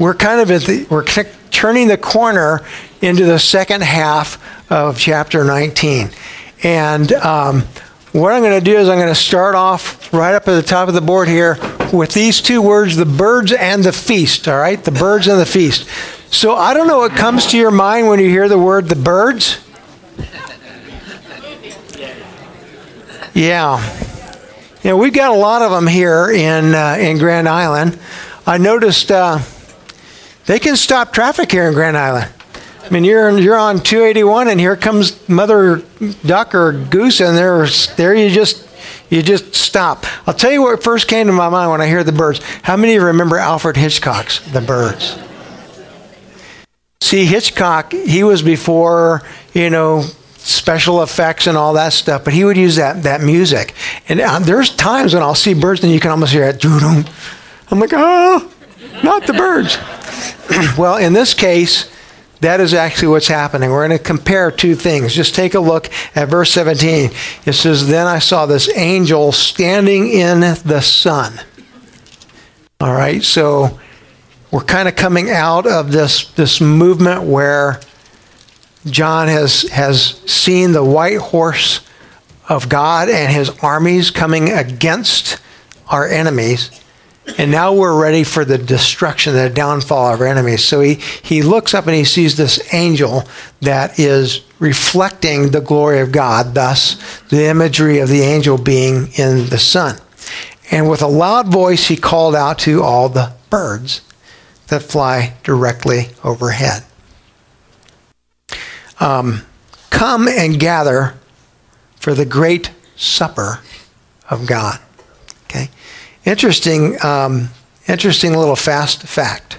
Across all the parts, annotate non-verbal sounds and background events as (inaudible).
we're kind of at the, we're turning the corner into the second half of chapter 19. And um, what I'm going to do is I'm going to start off right up at the top of the board here with these two words the birds and the feast, all right? The birds and the feast. So I don't know what comes to your mind when you hear the word the birds. Yeah. You know, we've got a lot of them here in, uh, in Grand Island. I noticed uh, they can stop traffic here in Grand Island. I mean, you're you're on 281, and here comes mother duck or goose, and there, there you just you just stop. I'll tell you what first came to my mind when I hear the birds. How many of you remember Alfred Hitchcock's The Birds? See, Hitchcock, he was before you know special effects and all that stuff, but he would use that that music. And uh, there's times when I'll see birds, and you can almost hear it. (laughs) I'm like, oh, not the birds. (clears throat) well, in this case that is actually what's happening. We're going to compare two things. Just take a look at verse 17. It says, Then I saw this angel standing in the sun. All right, so we're kind of coming out of this, this movement where John has, has seen the white horse of God and his armies coming against our enemies. And now we're ready for the destruction, the downfall of our enemies. So he, he looks up and he sees this angel that is reflecting the glory of God, thus, the imagery of the angel being in the sun. And with a loud voice, he called out to all the birds that fly directly overhead um, Come and gather for the great supper of God. Interesting, um, interesting little fast fact.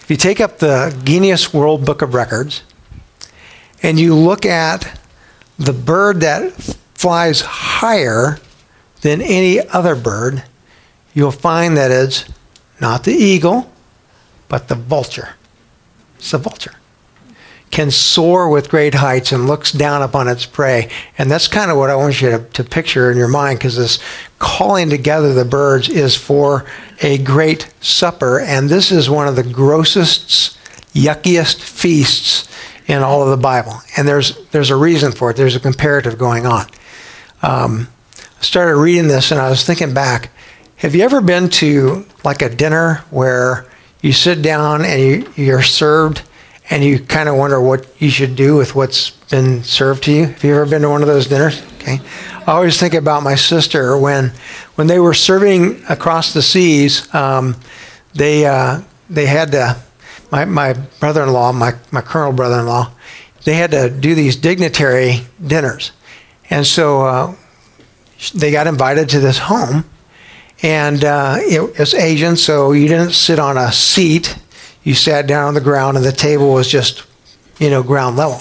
If you take up the Guinness World Book of Records and you look at the bird that flies higher than any other bird, you'll find that it's not the eagle, but the vulture. It's the vulture can soar with great heights and looks down upon its prey. And that's kind of what I want you to, to picture in your mind because this calling together the birds is for a great supper. And this is one of the grossest, yuckiest feasts in all of the Bible. And there's, there's a reason for it, there's a comparative going on. Um, I started reading this and I was thinking back. Have you ever been to like a dinner where you sit down and you, you're served? And you kind of wonder what you should do with what's been served to you. Have you ever been to one of those dinners? Okay. I always think about my sister when when they were serving across the seas. Um, they uh, they had to my my brother-in-law, my my colonel brother-in-law, they had to do these dignitary dinners, and so uh, they got invited to this home, and uh, it was Asian, so you didn't sit on a seat you sat down on the ground and the table was just, you know, ground level.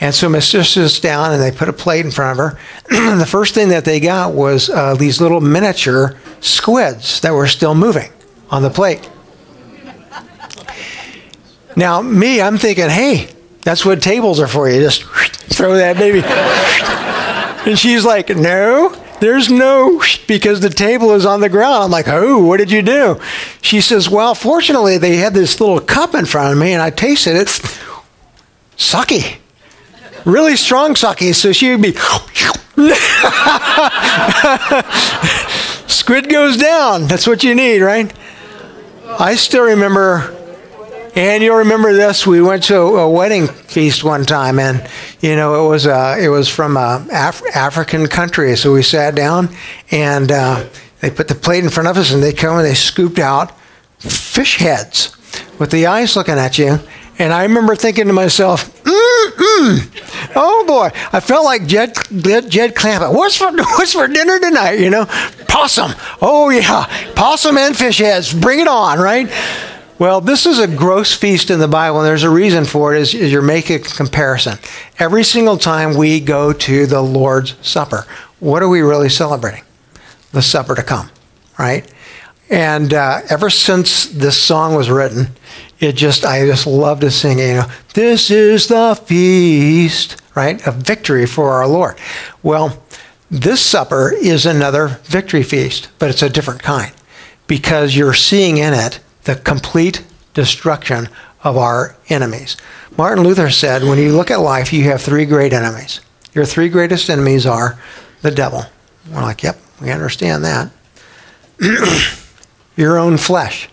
And so my sister sits down and they put a plate in front of her. (clears throat) and the first thing that they got was uh, these little miniature squids that were still moving on the plate. Now, me, I'm thinking, hey, that's what tables are for. You just throw that baby. (laughs) and she's like, no, there's no, because the table is on the ground. I'm like, oh, what did you do? She says, well, fortunately, they had this little cup in front of me, and I tasted it. Sake. Really strong sake. So she would be. (laughs) Squid goes down. That's what you need, right? I still remember and you'll remember this. We went to a wedding feast one time, and you know it was uh, it was from a Af- African country. So we sat down, and uh, they put the plate in front of us, and they come and they scooped out fish heads with the eyes looking at you. And I remember thinking to myself, mm oh boy, I felt like Jed, Jed, Jed Clampett. What's for, (laughs) what's for dinner tonight? You know, possum. Oh yeah, possum and fish heads. Bring it on, right? Well, this is a gross feast in the Bible, and there's a reason for it, is, you're making a comparison. Every single time we go to the Lord's Supper, what are we really celebrating? The supper to come, right? And uh, ever since this song was written, it just, I just love to sing you know, this is the feast, right, of victory for our Lord. Well, this supper is another victory feast, but it's a different kind because you're seeing in it the complete destruction of our enemies. Martin Luther said, when you look at life, you have three great enemies. Your three greatest enemies are the devil. We're like, yep, we understand that. (clears throat) Your own flesh.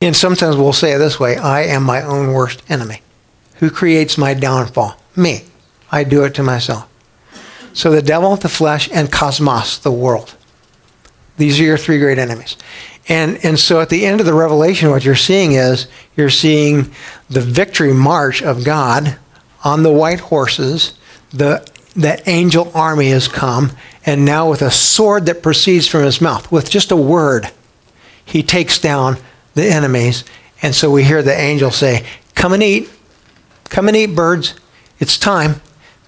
And sometimes we'll say it this way I am my own worst enemy. Who creates my downfall? Me. I do it to myself. So the devil, the flesh, and cosmos, the world. These are your three great enemies. And, and so at the end of the revelation, what you're seeing is you're seeing the victory march of God on the white horses. The, the angel army has come, and now with a sword that proceeds from his mouth, with just a word, he takes down the enemies. And so we hear the angel say, Come and eat. Come and eat, birds. It's time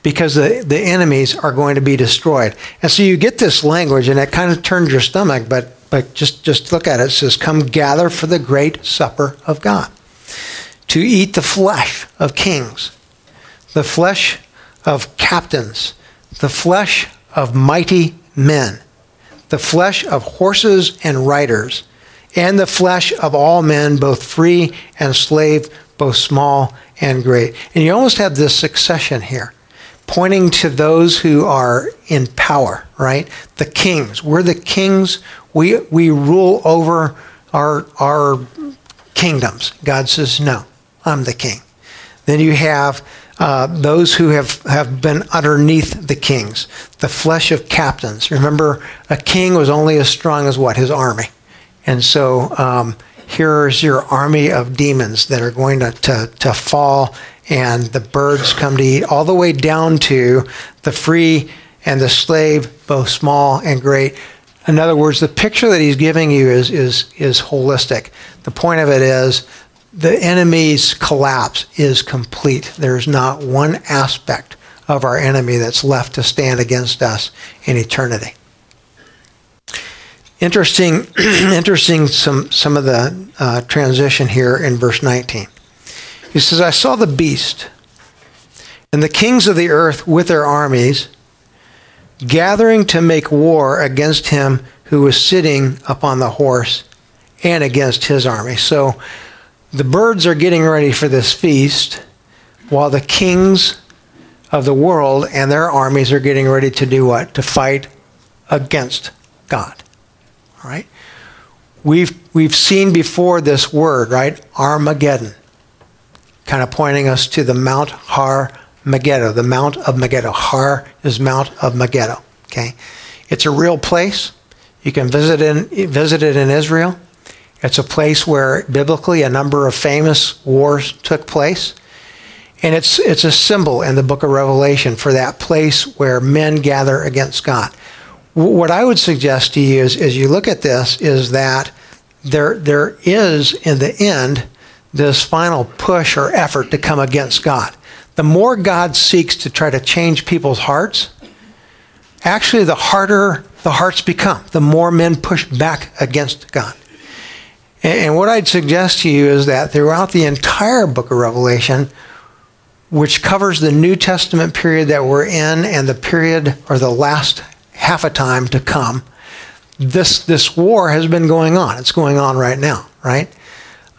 because the, the enemies are going to be destroyed. And so you get this language, and it kind of turns your stomach, but, but just, just look at it. It says, Come gather for the great supper of God, to eat the flesh of kings, the flesh of captains, the flesh of mighty men, the flesh of horses and riders, and the flesh of all men, both free and slave, both small and great. And you almost have this succession here pointing to those who are in power, right? The kings. We're the kings. We, we rule over our, our kingdoms. God says, No, I'm the king. Then you have uh, those who have, have been underneath the kings, the flesh of captains. Remember, a king was only as strong as what? His army. And so um, here's your army of demons that are going to, to, to fall and the birds come to eat, all the way down to the free and the slave, both small and great. In other words, the picture that he's giving you is, is, is holistic. The point of it is the enemy's collapse is complete. There's not one aspect of our enemy that's left to stand against us in eternity. Interesting, (clears throat) interesting some, some of the uh, transition here in verse 19. He says, I saw the beast and the kings of the earth with their armies gathering to make war against him who was sitting upon the horse and against his army. So the birds are getting ready for this feast while the kings of the world and their armies are getting ready to do what? To fight against God. All right? We've, we've seen before this word, right? Armageddon kind of pointing us to the Mount Har Megiddo, the Mount of Megiddo. Har is Mount of Megiddo. Okay, it's a real place. You can visit in visit it in Israel. It's a place where biblically a number of famous wars took place. And it's, it's a symbol in the book of Revelation for that place where men gather against God. What I would suggest to you is, as you look at this, is that there, there is, in the end, this final push or effort to come against God. The more God seeks to try to change people's hearts, actually, the harder the hearts become, the more men push back against God. And what I'd suggest to you is that throughout the entire book of Revelation, which covers the New Testament period that we're in and the period or the last half a time to come, this, this war has been going on. It's going on right now, right?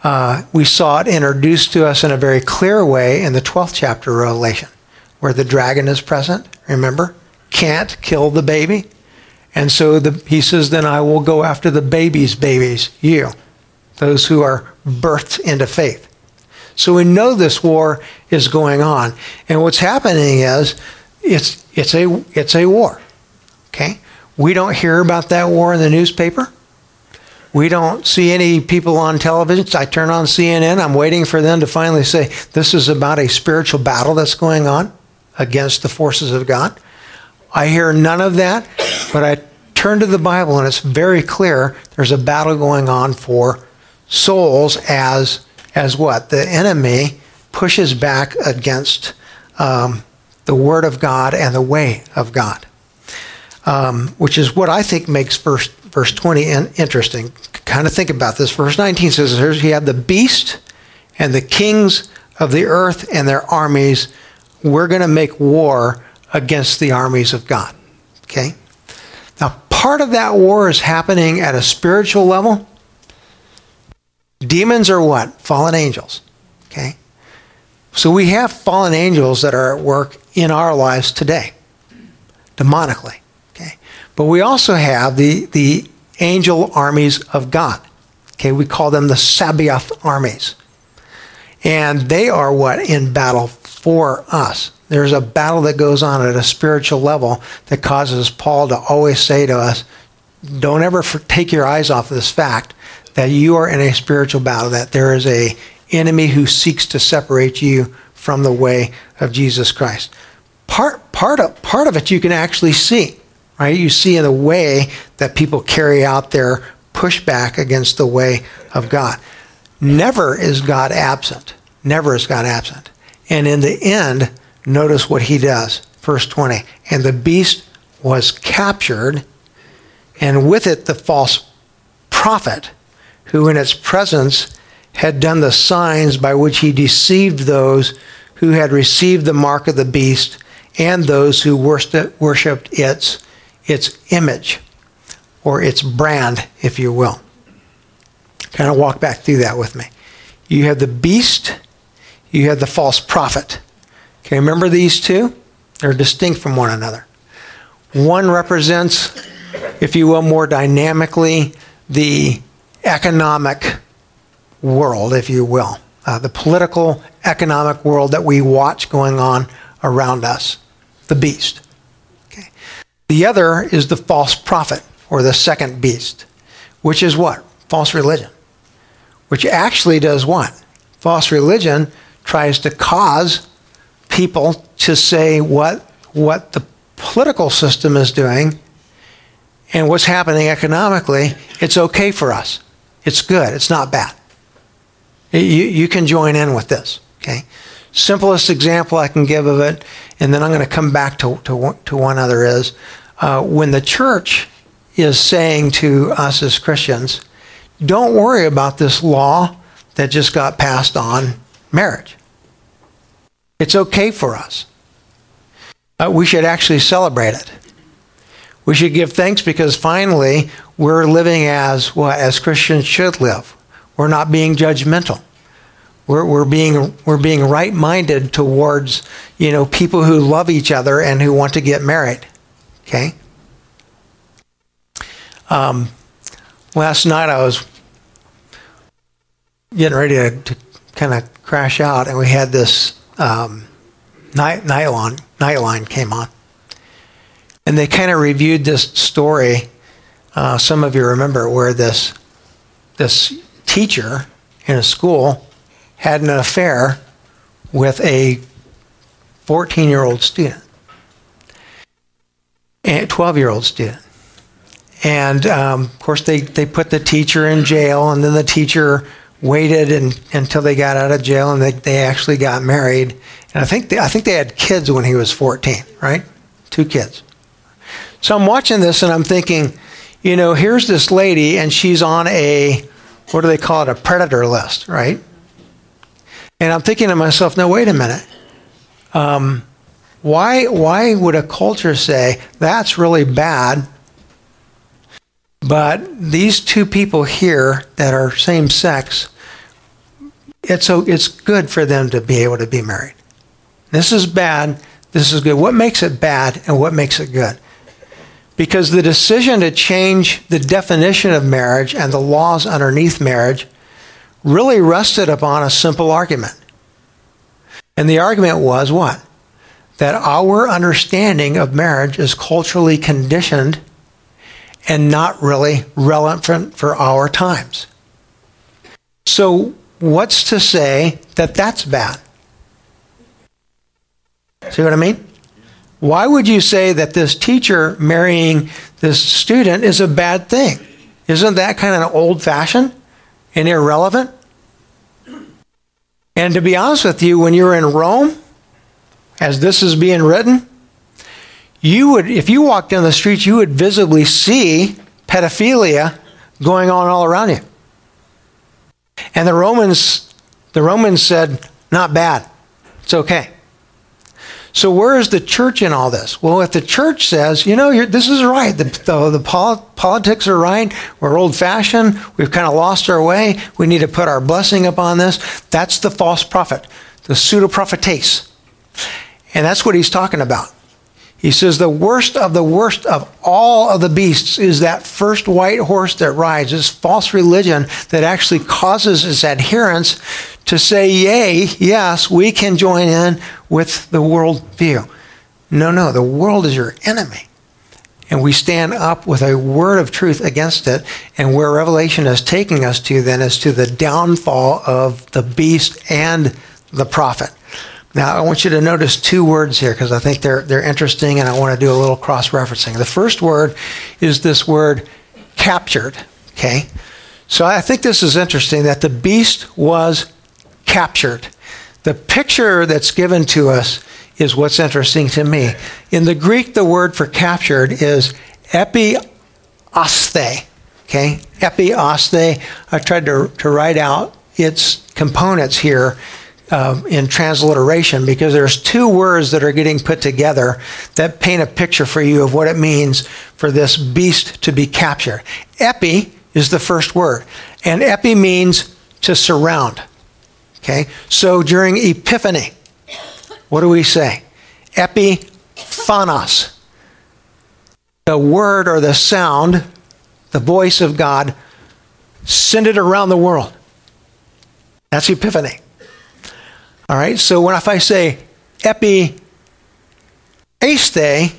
Uh, we saw it introduced to us in a very clear way in the 12th chapter of Revelation, where the dragon is present. Remember? Can't kill the baby. And so the, he says, Then I will go after the baby's babies, you, those who are birthed into faith. So we know this war is going on. And what's happening is it's, it's, a, it's a war. Okay? We don't hear about that war in the newspaper. We don't see any people on television. I turn on CNN. I'm waiting for them to finally say, this is about a spiritual battle that's going on against the forces of God. I hear none of that, but I turn to the Bible and it's very clear there's a battle going on for souls as, as what? The enemy pushes back against um, the Word of God and the way of God, um, which is what I think makes verse verse 20 and interesting. Kind of think about this. Verse 19 says, Here's you have the beast and the kings of the earth and their armies. We're going to make war against the armies of God. Okay? Now, part of that war is happening at a spiritual level. Demons are what? Fallen angels. Okay? So we have fallen angels that are at work in our lives today, demonically. But we also have the, the angel armies of God. Okay, we call them the Sabaoth armies. And they are what? In battle for us. There's a battle that goes on at a spiritual level that causes Paul to always say to us, don't ever take your eyes off of this fact that you are in a spiritual battle, that there is a enemy who seeks to separate you from the way of Jesus Christ. Part, part, of, part of it you can actually see, right? You see in the way that people carry out their pushback against the way of God. Never is God absent. Never is God absent. And in the end, notice what he does. Verse 20. And the beast was captured, and with it the false prophet, who in its presence had done the signs by which he deceived those who had received the mark of the beast and those who worshipped its, its image or its brand, if you will. Kind of walk back through that with me. You have the beast, you have the false prophet. Okay, remember these two? They're distinct from one another. One represents, if you will, more dynamically the economic world, if you will, uh, the political, economic world that we watch going on around us, the beast. The other is the false prophet or the second beast, which is what? False religion. Which actually does what? False religion tries to cause people to say what, what the political system is doing and what's happening economically, it's okay for us. It's good. It's not bad. You, you can join in with this. Okay. Simplest example I can give of it, and then I'm going to come back to, to, to one other is uh, when the church is saying to us as Christians, don't worry about this law that just got passed on marriage. It's okay for us. Uh, we should actually celebrate it. We should give thanks because finally we're living as what as Christians should live. We're not being judgmental. We're, we're being we're being right-minded towards you know people who love each other and who want to get married. Okay. Um, last night I was getting ready to, to kind of crash out, and we had this um, night, nightline, nightline came on. And they kind of reviewed this story. Uh, some of you remember where this this teacher in a school had an affair with a 14 year old student, a 12 year old student. And um, of course, they, they put the teacher in jail, and then the teacher waited and, until they got out of jail and they, they actually got married. And I think, they, I think they had kids when he was 14, right? Two kids. So I'm watching this and I'm thinking, you know, here's this lady and she's on a, what do they call it, a predator list, right? And I'm thinking to myself, no, wait a minute. Um, why, why would a culture say that's really bad but these two people here that are same sex, it's, so, it's good for them to be able to be married. This is bad, this is good. What makes it bad and what makes it good? Because the decision to change the definition of marriage and the laws underneath marriage really rested upon a simple argument. And the argument was what? That our understanding of marriage is culturally conditioned and not really relevant for our times. So, what's to say that that's bad? See what I mean? Why would you say that this teacher marrying this student is a bad thing? Isn't that kind of old fashioned and irrelevant? And to be honest with you, when you're in Rome, as this is being written, you would, if you walked down the street, you would visibly see pedophilia going on all around you. And the Romans, the Romans said, not bad. It's okay. So where is the church in all this? Well, if the church says, you know, this is right, the, the, the pol- politics are right, we're old fashioned, we've kind of lost our way, we need to put our blessing upon this, that's the false prophet, the pseudo prophetess. And that's what he's talking about. He says the worst of the worst of all of the beasts is that first white horse that rides, this false religion that actually causes its adherents to say, Yea, yes, we can join in with the world view. No, no, the world is your enemy. And we stand up with a word of truth against it. And where Revelation is taking us to then is to the downfall of the beast and the prophet. Now, I want you to notice two words here because I think they're, they're interesting and I want to do a little cross referencing. The first word is this word captured. Okay? So I think this is interesting that the beast was captured. The picture that's given to us is what's interesting to me. In the Greek, the word for captured is epiosthi. Okay? Epiosthi. I tried to, to write out its components here uh, in transliteration because there's two words that are getting put together that paint a picture for you of what it means for this beast to be captured. Epi is the first word, and epi means to surround. Okay, so during Epiphany, what do we say? Epiphanos. The word or the sound, the voice of God, send it around the world. That's Epiphany. All right, so when if I say epi aste,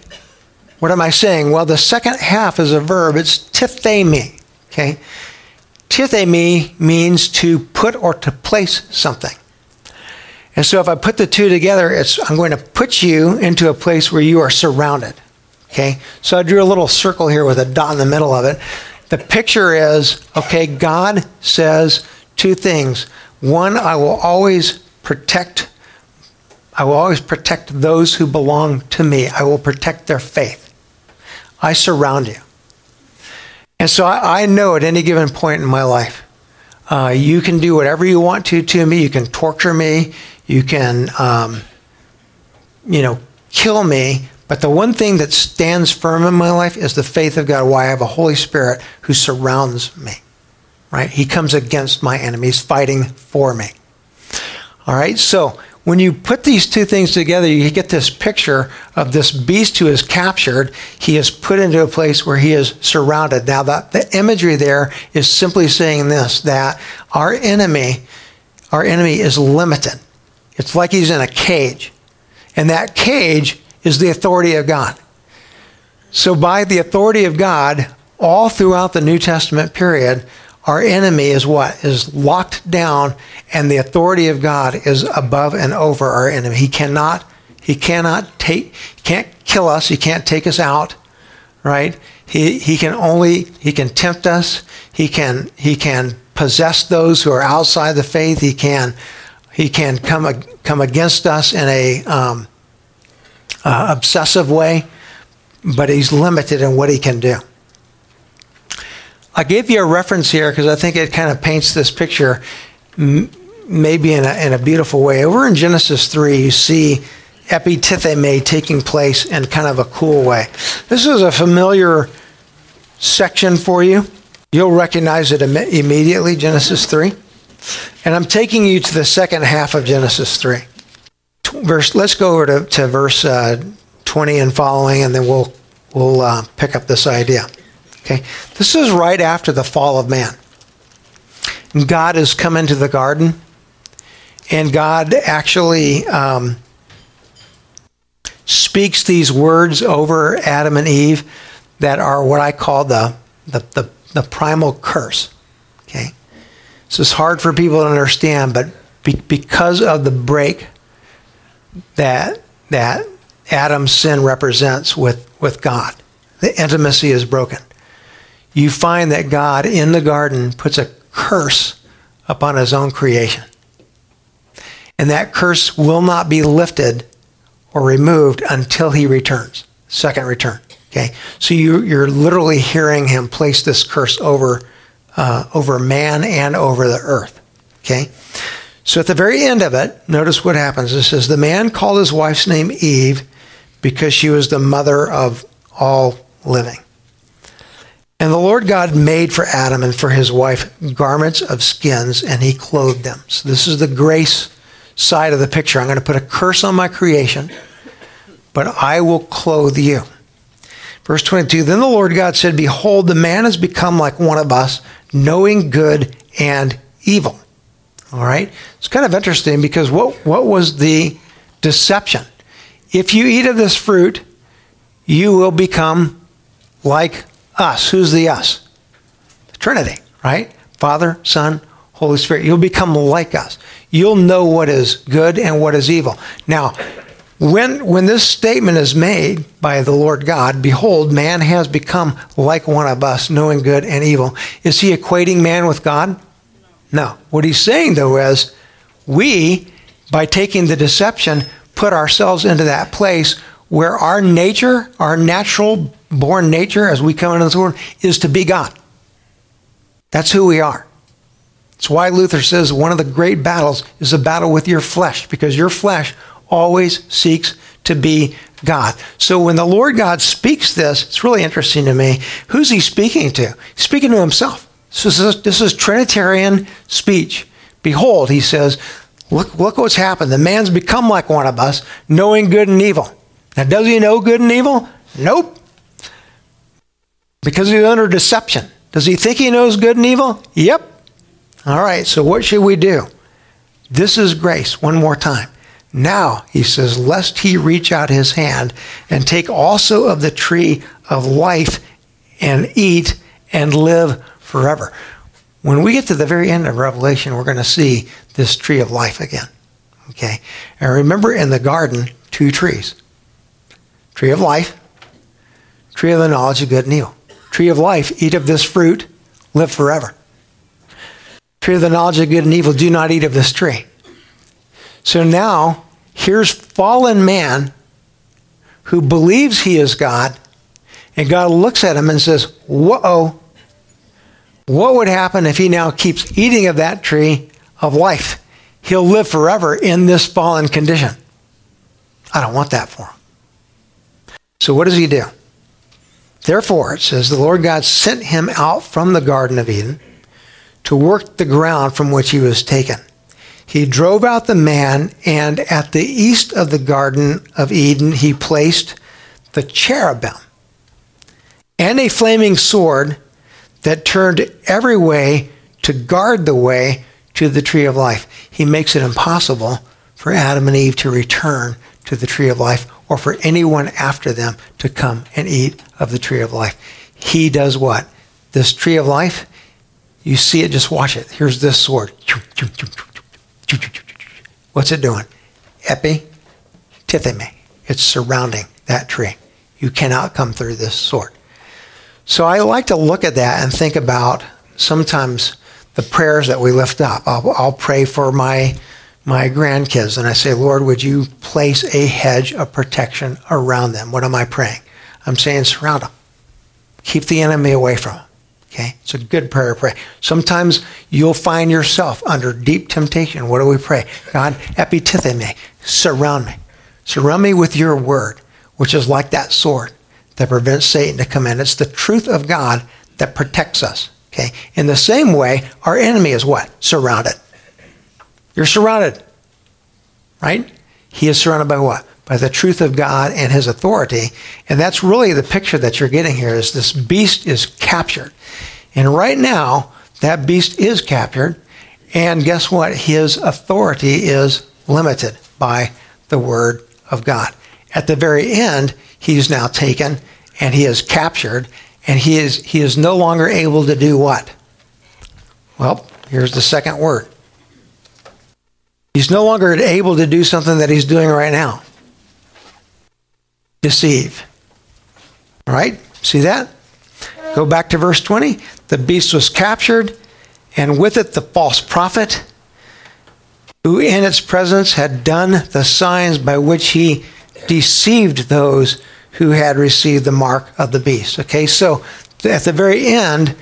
what am I saying? Well, the second half is a verb. It's tithemi. Okay, tithemi means to put or to place something. And so if I put the two together, it's I'm going to put you into a place where you are surrounded. Okay, so I drew a little circle here with a dot in the middle of it. The picture is okay. God says two things. One, I will always protect, I will always protect those who belong to me. I will protect their faith. I surround you. And so I, I know at any given point in my life, uh, you can do whatever you want to to me. You can torture me. You can, um, you know, kill me. But the one thing that stands firm in my life is the faith of God. Why I have a Holy Spirit who surrounds me. Right? He comes against my enemies, fighting for me. All right, so when you put these two things together, you get this picture of this beast who is captured. He is put into a place where he is surrounded. Now, the, the imagery there is simply saying this that our enemy, our enemy is limited. It's like he's in a cage. And that cage is the authority of God. So, by the authority of God, all throughout the New Testament period, our enemy is what? Is locked down, and the authority of God is above and over our enemy. He cannot, he cannot take, can't kill us, he can't take us out, right? He, he can only, he can tempt us, he can, he can possess those who are outside the faith, he can, he can come, come against us in a um, uh, obsessive way, but he's limited in what he can do. I gave you a reference here because I think it kind of paints this picture m- maybe in a, in a beautiful way. Over in Genesis 3, you see epitithemi taking place in kind of a cool way. This is a familiar section for you. You'll recognize it Im- immediately, Genesis 3. And I'm taking you to the second half of Genesis 3. Verse, let's go over to, to verse uh, 20 and following, and then we'll, we'll uh, pick up this idea. Okay, this is right after the fall of man. God has come into the garden, and God actually um, speaks these words over Adam and Eve that are what I call the, the, the, the primal curse. Okay, this is hard for people to understand, but be, because of the break that that Adam's sin represents with, with God, the intimacy is broken you find that God in the garden puts a curse upon his own creation. And that curse will not be lifted or removed until he returns, second return. Okay, so you, you're literally hearing him place this curse over, uh, over man and over the earth. Okay, So at the very end of it, notice what happens. It says, The man called his wife's name Eve because she was the mother of all living. And the Lord God made for Adam and for his wife garments of skins, and he clothed them. So this is the grace side of the picture. I'm going to put a curse on my creation, but I will clothe you. Verse 22 Then the Lord God said, Behold, the man has become like one of us, knowing good and evil. All right? It's kind of interesting because what, what was the deception? If you eat of this fruit, you will become like us. Who's the us? The Trinity, right? Father, Son, Holy Spirit. You'll become like us. You'll know what is good and what is evil. Now, when, when this statement is made by the Lord God, behold, man has become like one of us, knowing good and evil. Is he equating man with God? No. What he's saying, though, is we, by taking the deception, put ourselves into that place where our nature, our natural born nature as we come into this world, is to be God. That's who we are. It's why Luther says one of the great battles is a battle with your flesh, because your flesh always seeks to be God. So when the Lord God speaks this, it's really interesting to me. Who's he speaking to? He's speaking to himself. This is, this is Trinitarian speech. Behold, he says, look, look what's happened. The man's become like one of us, knowing good and evil. Now, does he know good and evil? Nope. Because he's under deception. Does he think he knows good and evil? Yep. All right, so what should we do? This is grace, one more time. Now, he says, lest he reach out his hand and take also of the tree of life and eat and live forever. When we get to the very end of Revelation, we're going to see this tree of life again. Okay? And remember in the garden, two trees tree of life, tree of the knowledge of good and evil. Tree of life, eat of this fruit, live forever. Tree of the knowledge of good and evil, do not eat of this tree. So now, here's fallen man who believes he is God, and God looks at him and says, Whoa, what would happen if he now keeps eating of that tree of life? He'll live forever in this fallen condition. I don't want that for him. So what does he do? Therefore, it says, the Lord God sent him out from the Garden of Eden to work the ground from which he was taken. He drove out the man, and at the east of the Garden of Eden, he placed the cherubim and a flaming sword that turned every way to guard the way to the tree of life. He makes it impossible for Adam and Eve to return to the tree of life or for anyone after them to come and eat of the tree of life. He does what? This tree of life, you see it, just watch it. Here's this sword. What's it doing? Epi, tithemi. It's surrounding that tree. You cannot come through this sword. So I like to look at that and think about sometimes the prayers that we lift up. I'll, I'll pray for my my grandkids and I say, Lord, would you place a hedge of protection around them? What am I praying? I'm saying surround them. Keep the enemy away from them. Okay? It's a good prayer to pray. Sometimes you'll find yourself under deep temptation. What do we pray? God, epitithemi, surround me. Surround me with your word, which is like that sword that prevents Satan to come in. It's the truth of God that protects us. Okay? In the same way, our enemy is what? Surrounded. You're surrounded, right? He is surrounded by what? By the truth of God and his authority. And that's really the picture that you're getting here is this beast is captured. And right now, that beast is captured. And guess what? His authority is limited by the word of God. At the very end, he's now taken and he is captured and he is he is no longer able to do what? Well, here's the second word. He's no longer able to do something that he's doing right now deceive. All right? See that? Go back to verse 20. The beast was captured, and with it the false prophet, who in its presence had done the signs by which he deceived those who had received the mark of the beast. Okay, so at the very end,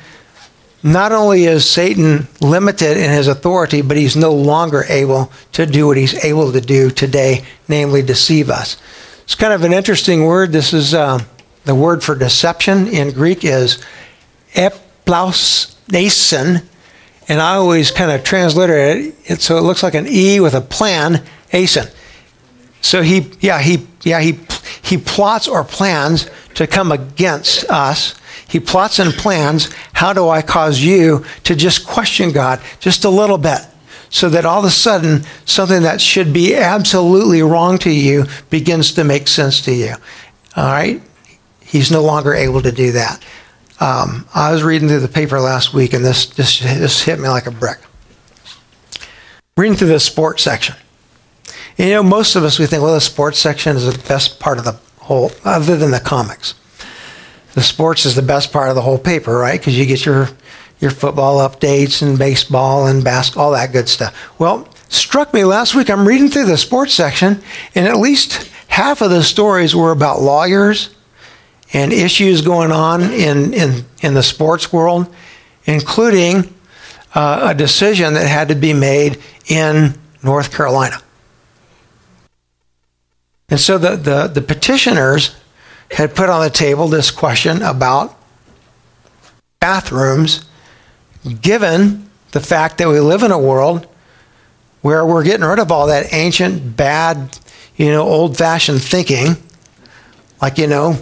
not only is Satan limited in his authority, but he's no longer able to do what he's able to do today, namely deceive us. It's kind of an interesting word. This is uh, the word for deception in Greek is eplausnesin, and I always kind of transliterate it so it looks like an E with a plan, asin. So he, yeah, he, yeah, he, he plots or plans to come against us. He plots and plans. How do I cause you to just question God just a little bit? So that all of a sudden, something that should be absolutely wrong to you begins to make sense to you. All right? He's no longer able to do that. Um, I was reading through the paper last week, and this, this, this hit me like a brick. Reading through the sports section. You know, most of us, we think, well, the sports section is the best part of the whole, other than the comics. The sports is the best part of the whole paper, right? Because you get your, your football updates and baseball and basketball, all that good stuff. Well, struck me last week, I'm reading through the sports section, and at least half of the stories were about lawyers and issues going on in, in, in the sports world, including uh, a decision that had to be made in North Carolina. And so the, the, the petitioners had put on the table this question about bathrooms, given the fact that we live in a world where we're getting rid of all that ancient, bad, you know, old fashioned thinking. Like, you know,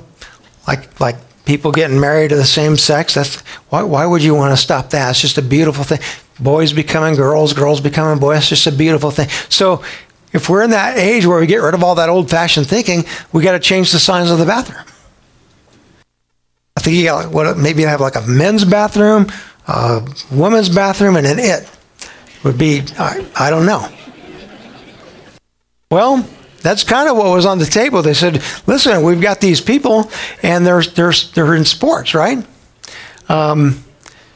like, like people getting married to the same sex. That's why, why would you want to stop that? It's just a beautiful thing. Boys becoming girls, girls becoming boys. It's just a beautiful thing. So if we're in that age where we get rid of all that old fashioned thinking, we got to change the signs of the bathroom. I think you got what maybe have like a men's bathroom, a women's bathroom, and an it would be I, I don't know. Well, that's kind of what was on the table. They said, "Listen, we've got these people, and they're they're they're in sports, right?" Um,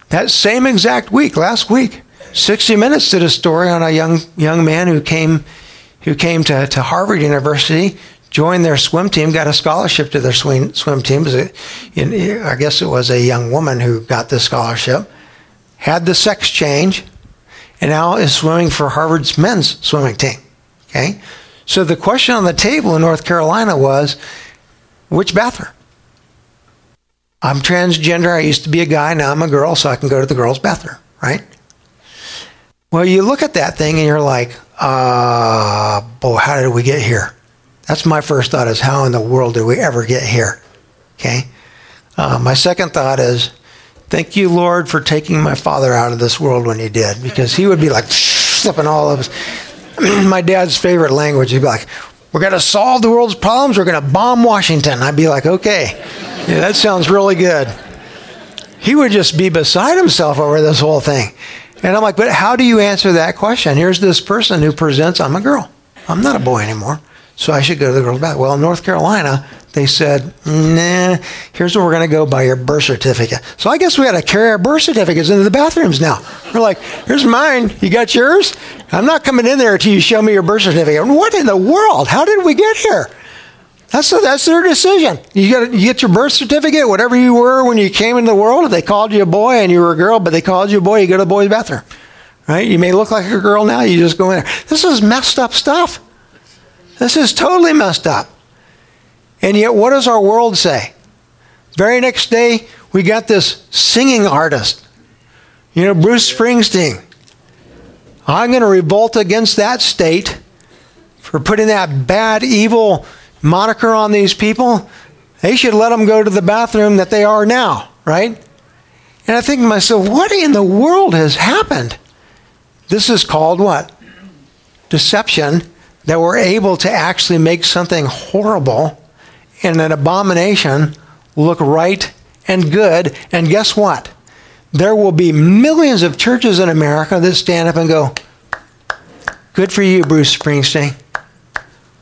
that same exact week, last week, 60 Minutes did a story on a young young man who came who came to, to Harvard University, joined their swim team, got a scholarship to their swim, swim team. I guess it was a young woman who got the scholarship, had the sex change, and now is swimming for Harvard's men's swimming team. Okay? So the question on the table in North Carolina was which bathroom? I'm transgender. I used to be a guy. Now I'm a girl, so I can go to the girls' bathroom, right? Well, you look at that thing and you're like, uh, boy, how did we get here? That's my first thought is how in the world did we ever get here? Okay. Uh, my second thought is, thank you, Lord, for taking my father out of this world when he did, because he would be like (sniffs) flipping all of us. (clears throat) my dad's favorite language, he'd be like, we're going to solve the world's problems. We're going to bomb Washington. I'd be like, okay, yeah, that sounds really good. He would just be beside himself over this whole thing. And I'm like, but how do you answer that question? Here's this person who presents, I'm a girl. I'm not a boy anymore. So I should go to the girls' bath. Well, in North Carolina, they said, nah, here's where we're going to go by your birth certificate. So I guess we got to carry our birth certificates into the bathrooms now. We're like, here's mine. You got yours? I'm not coming in there until you show me your birth certificate. What in the world? How did we get here? That's, that's their decision. You, got you get your birth certificate, whatever you were when you came into the world. If they called you a boy and you were a girl, but they called you a boy, you go to the boys' bathroom. Right? You may look like a girl now, you just go in there. This is messed up stuff. This is totally messed up. And yet, what does our world say? Very next day, we got this singing artist, you know, Bruce Springsteen. I'm going to revolt against that state for putting that bad, evil moniker on these people, they should let them go to the bathroom that they are now, right? And I think to myself, what in the world has happened? This is called what? Deception, that we're able to actually make something horrible and an abomination look right and good. And guess what? There will be millions of churches in America that stand up and go, Good for you, Bruce Springsteen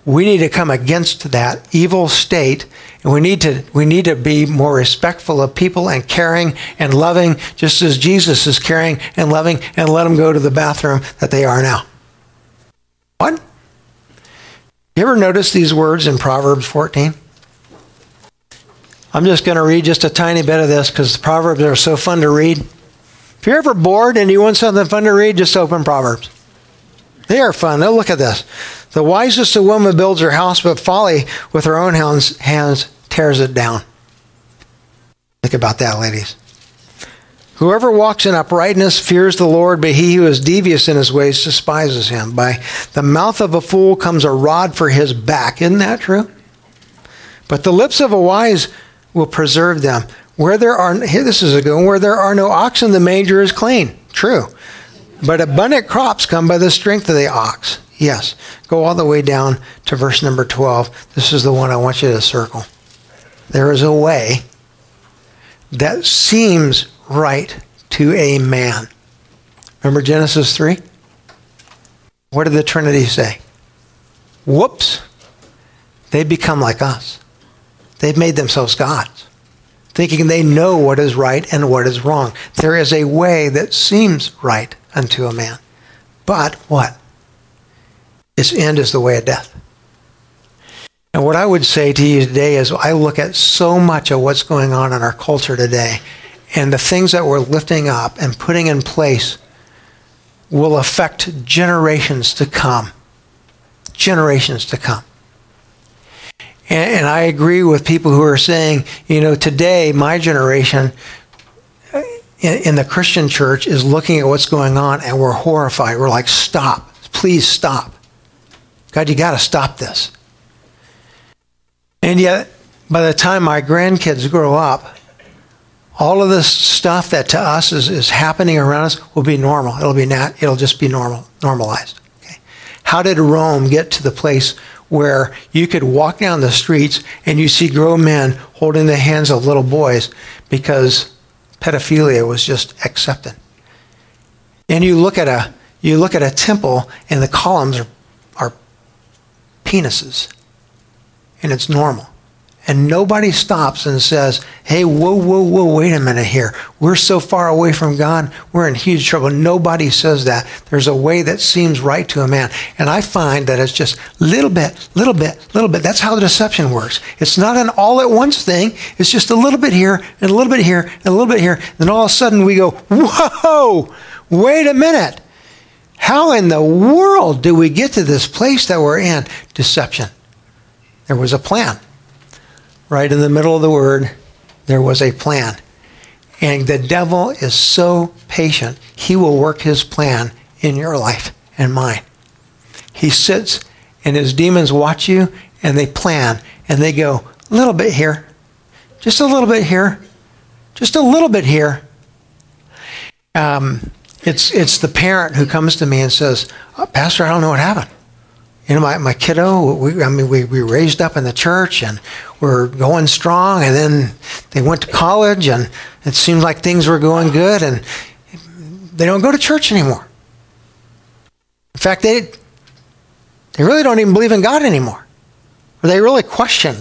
we need to come against that evil state and we need to we need to be more respectful of people and caring and loving just as Jesus is caring and loving and let them go to the bathroom that they are now. What? You ever notice these words in Proverbs 14? I'm just going to read just a tiny bit of this because the Proverbs are so fun to read. If you're ever bored and you want something fun to read, just open Proverbs. They are fun. Now look at this. The wisest of women builds her house, but folly with her own hands, hands tears it down. Think about that, ladies. Whoever walks in uprightness fears the Lord, but he who is devious in his ways despises him. By the mouth of a fool comes a rod for his back. Isn't that true? But the lips of a wise will preserve them. Where there are, here this is a good one, where there are no oxen, the manger is clean. True. But abundant crops come by the strength of the ox. Yes. Go all the way down to verse number 12. This is the one I want you to circle. There is a way that seems right to a man. Remember Genesis 3? What did the Trinity say? Whoops. They become like us. They've made themselves gods, thinking they know what is right and what is wrong. There is a way that seems right unto a man. But what? Its end is the way of death. And what I would say to you today is I look at so much of what's going on in our culture today, and the things that we're lifting up and putting in place will affect generations to come. Generations to come. And, and I agree with people who are saying, you know, today, my generation uh, in, in the Christian church is looking at what's going on and we're horrified. We're like, stop. Please stop. God, you got to stop this. And yet, by the time my grandkids grow up, all of this stuff that to us is, is happening around us will be normal. It'll be nat- it'll just be normal, normalized. Okay? How did Rome get to the place where you could walk down the streets and you see grown men holding the hands of little boys because pedophilia was just accepted? And you look at a you look at a temple and the columns are penises and it's normal. And nobody stops and says, hey, whoa, whoa, whoa, wait a minute here. We're so far away from God, we're in huge trouble. Nobody says that. There's a way that seems right to a man. And I find that it's just little bit, little bit, little bit. That's how the deception works. It's not an all at once thing. It's just a little bit here, and a little bit here, and a little bit here. And then all of a sudden we go, whoa, wait a minute. How in the world do we get to this place that we're in? Deception. There was a plan. Right in the middle of the word, there was a plan. And the devil is so patient, he will work his plan in your life and mine. He sits and his demons watch you and they plan and they go, a little bit here, just a little bit here, just a little bit here. Um, it's, it's the parent who comes to me and says, oh, Pastor, I don't know what happened you know, my, my kiddo, we, I mean, we, we raised up in the church and we're going strong. And then they went to college and it seemed like things were going good and they don't go to church anymore. In fact, they, they really don't even believe in God anymore. Or they really question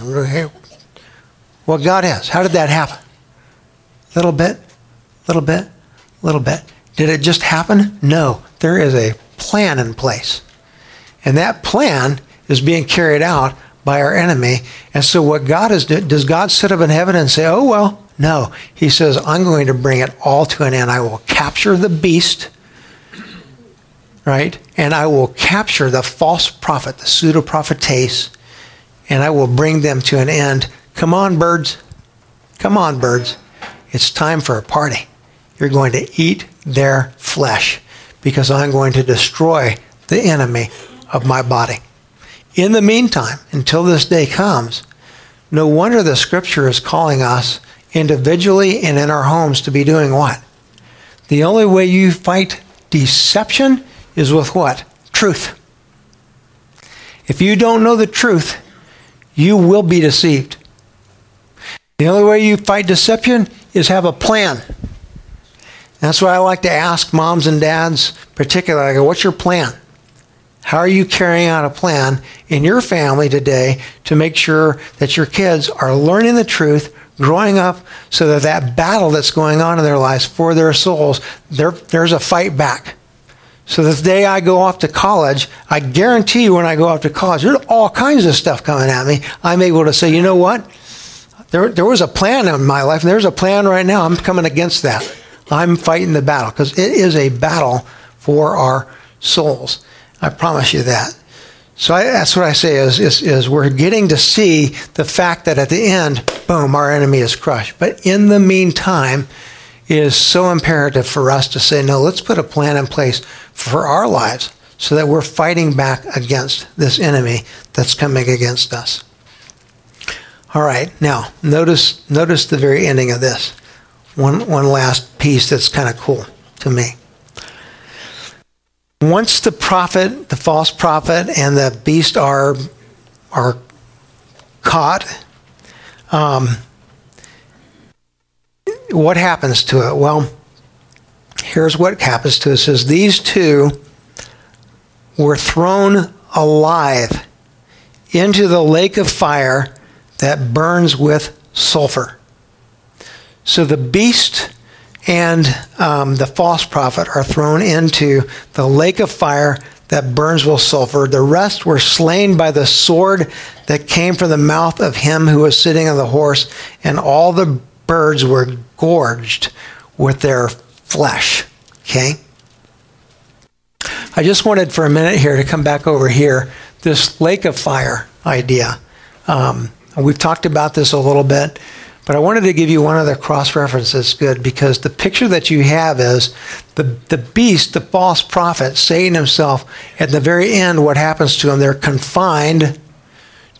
what God is. How did that happen? Little bit, little bit, little bit. Did it just happen? No. There is a plan in place. And that plan is being carried out by our enemy. And so, what God is doing, does God sit up in heaven and say, oh, well, no. He says, I'm going to bring it all to an end. I will capture the beast, right? And I will capture the false prophet, the pseudo prophetes, and I will bring them to an end. Come on, birds. Come on, birds. It's time for a party. You're going to eat their flesh because I'm going to destroy the enemy of my body. In the meantime, until this day comes, no wonder the scripture is calling us individually and in our homes to be doing what? The only way you fight deception is with what? Truth. If you don't know the truth, you will be deceived. The only way you fight deception is have a plan. That's why I like to ask moms and dads, particularly, I go, what's your plan? How are you carrying out a plan in your family today to make sure that your kids are learning the truth, growing up, so that that battle that's going on in their lives for their souls, there, there's a fight back. So the day I go off to college, I guarantee you when I go off to college, there's all kinds of stuff coming at me. I'm able to say, you know what? There, there was a plan in my life, and there's a plan right now. I'm coming against that. I'm fighting the battle because it is a battle for our souls. I promise you that. So I, that's what I say is, is, is we're getting to see the fact that at the end, boom, our enemy is crushed. But in the meantime, it is so imperative for us to say, no, let's put a plan in place for our lives so that we're fighting back against this enemy that's coming against us. All right, now notice notice the very ending of this. One one last piece that's kind of cool to me. Once the prophet, the false prophet, and the beast are are caught, um, what happens to it? Well, here's what happens to it. Says these two were thrown alive into the lake of fire that burns with sulfur. So the beast and um, the false prophet are thrown into the lake of fire that burns with sulfur. The rest were slain by the sword that came from the mouth of him who was sitting on the horse, and all the birds were gorged with their flesh. Okay? I just wanted for a minute here to come back over here, this lake of fire idea. Um, we've talked about this a little bit, but I wanted to give you one other cross reference that's good because the picture that you have is the, the beast, the false prophet, Satan himself, at the very end, what happens to him? They're confined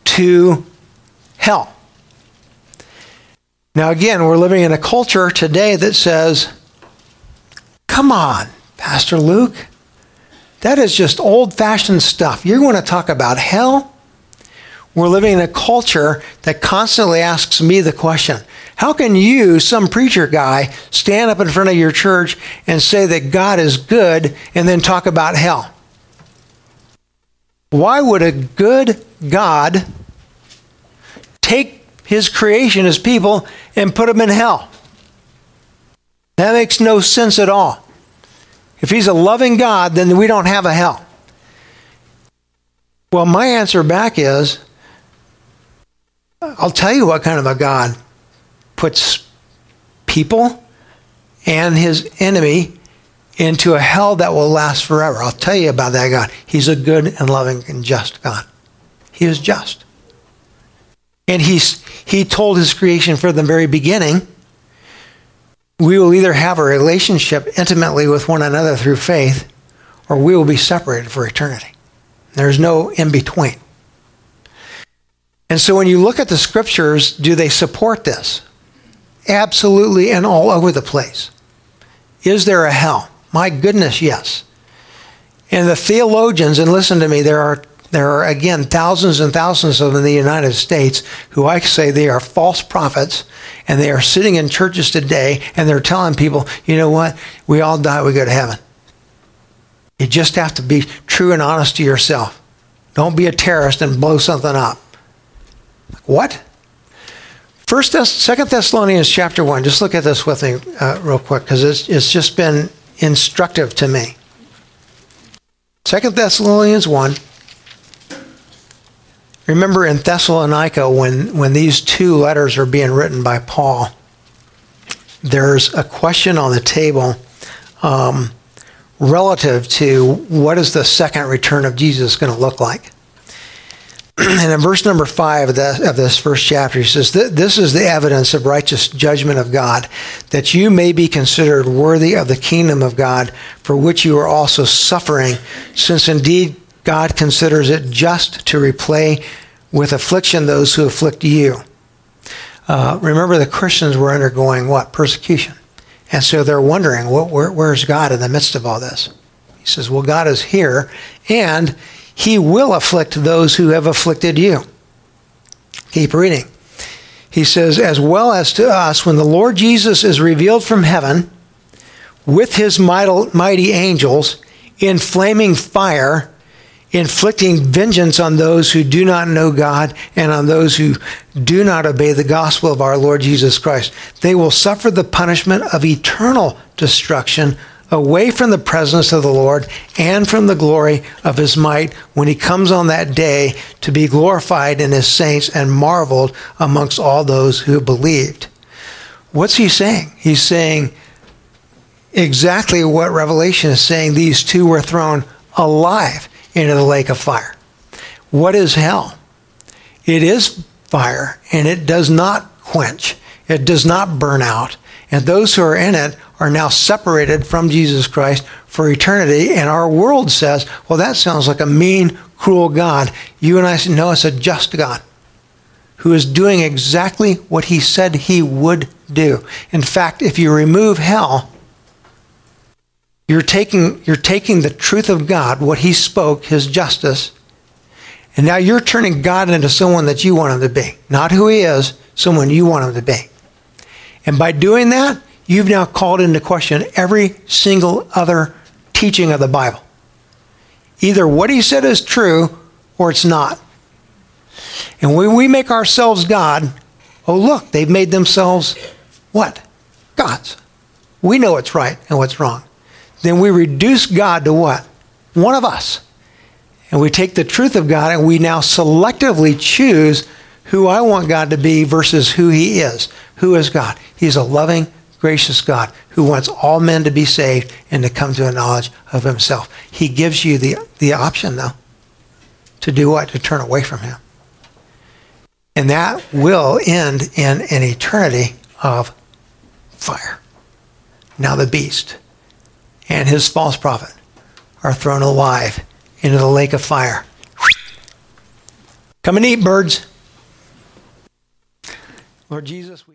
to hell. Now, again, we're living in a culture today that says, come on, Pastor Luke. That is just old fashioned stuff. You're going to talk about hell? We're living in a culture that constantly asks me the question How can you, some preacher guy, stand up in front of your church and say that God is good and then talk about hell? Why would a good God take his creation, his people, and put them in hell? That makes no sense at all. If he's a loving God, then we don't have a hell. Well, my answer back is I'll tell you what kind of a God puts people and his enemy into a hell that will last forever. I'll tell you about that God. He's a good and loving and just God. He is just. And he's, he told his creation from the very beginning we will either have a relationship intimately with one another through faith or we will be separated for eternity. There's no in between. And so when you look at the scriptures, do they support this? Absolutely and all over the place. Is there a hell? My goodness, yes. And the theologians, and listen to me, there are there are, again, thousands and thousands of them in the United States who I say they are false prophets and they are sitting in churches today and they're telling people, you know what? We all die, we go to heaven. You just have to be true and honest to yourself. Don't be a terrorist and blow something up. What? First, Second Thessalonians chapter one. Just look at this with me uh, real quick because it's, it's just been instructive to me. Second Thessalonians one. Remember in Thessalonica, when, when these two letters are being written by Paul, there's a question on the table um, relative to what is the second return of Jesus going to look like. (clears throat) and in verse number five of, the, of this first chapter, he says, This is the evidence of righteous judgment of God, that you may be considered worthy of the kingdom of God, for which you are also suffering, since indeed God considers it just to repay with affliction those who afflict you. Uh, remember, the Christians were undergoing what? Persecution. And so they're wondering, well, where, where's God in the midst of all this? He says, Well, God is here, and He will afflict those who have afflicted you. Keep reading. He says, As well as to us, when the Lord Jesus is revealed from heaven with His mighty angels in flaming fire inflicting vengeance on those who do not know God and on those who do not obey the gospel of our Lord Jesus Christ. They will suffer the punishment of eternal destruction away from the presence of the Lord and from the glory of his might when he comes on that day to be glorified in his saints and marveled amongst all those who believed. What's he saying? He's saying exactly what Revelation is saying. These two were thrown alive into the lake of fire. What is hell? It is fire, and it does not quench, it does not burn out. And those who are in it are now separated from Jesus Christ for eternity. And our world says, well, that sounds like a mean, cruel God. You and I know it's a just God who is doing exactly what he said he would do. In fact, if you remove hell, you're taking, you're taking the truth of God, what he spoke, his justice, and now you're turning God into someone that you want him to be. Not who he is, someone you want him to be. And by doing that, you've now called into question every single other teaching of the Bible. Either what he said is true or it's not. And when we make ourselves God, oh, look, they've made themselves what? Gods. We know what's right and what's wrong. Then we reduce God to what? One of us. And we take the truth of God and we now selectively choose who I want God to be versus who He is. Who is God? He's a loving, gracious God who wants all men to be saved and to come to a knowledge of Himself. He gives you the, the option, though, to do what? To turn away from Him. And that will end in an eternity of fire. Now the beast and his false prophet are thrown alive into the lake of fire. Come and eat, birds. Lord Jesus, we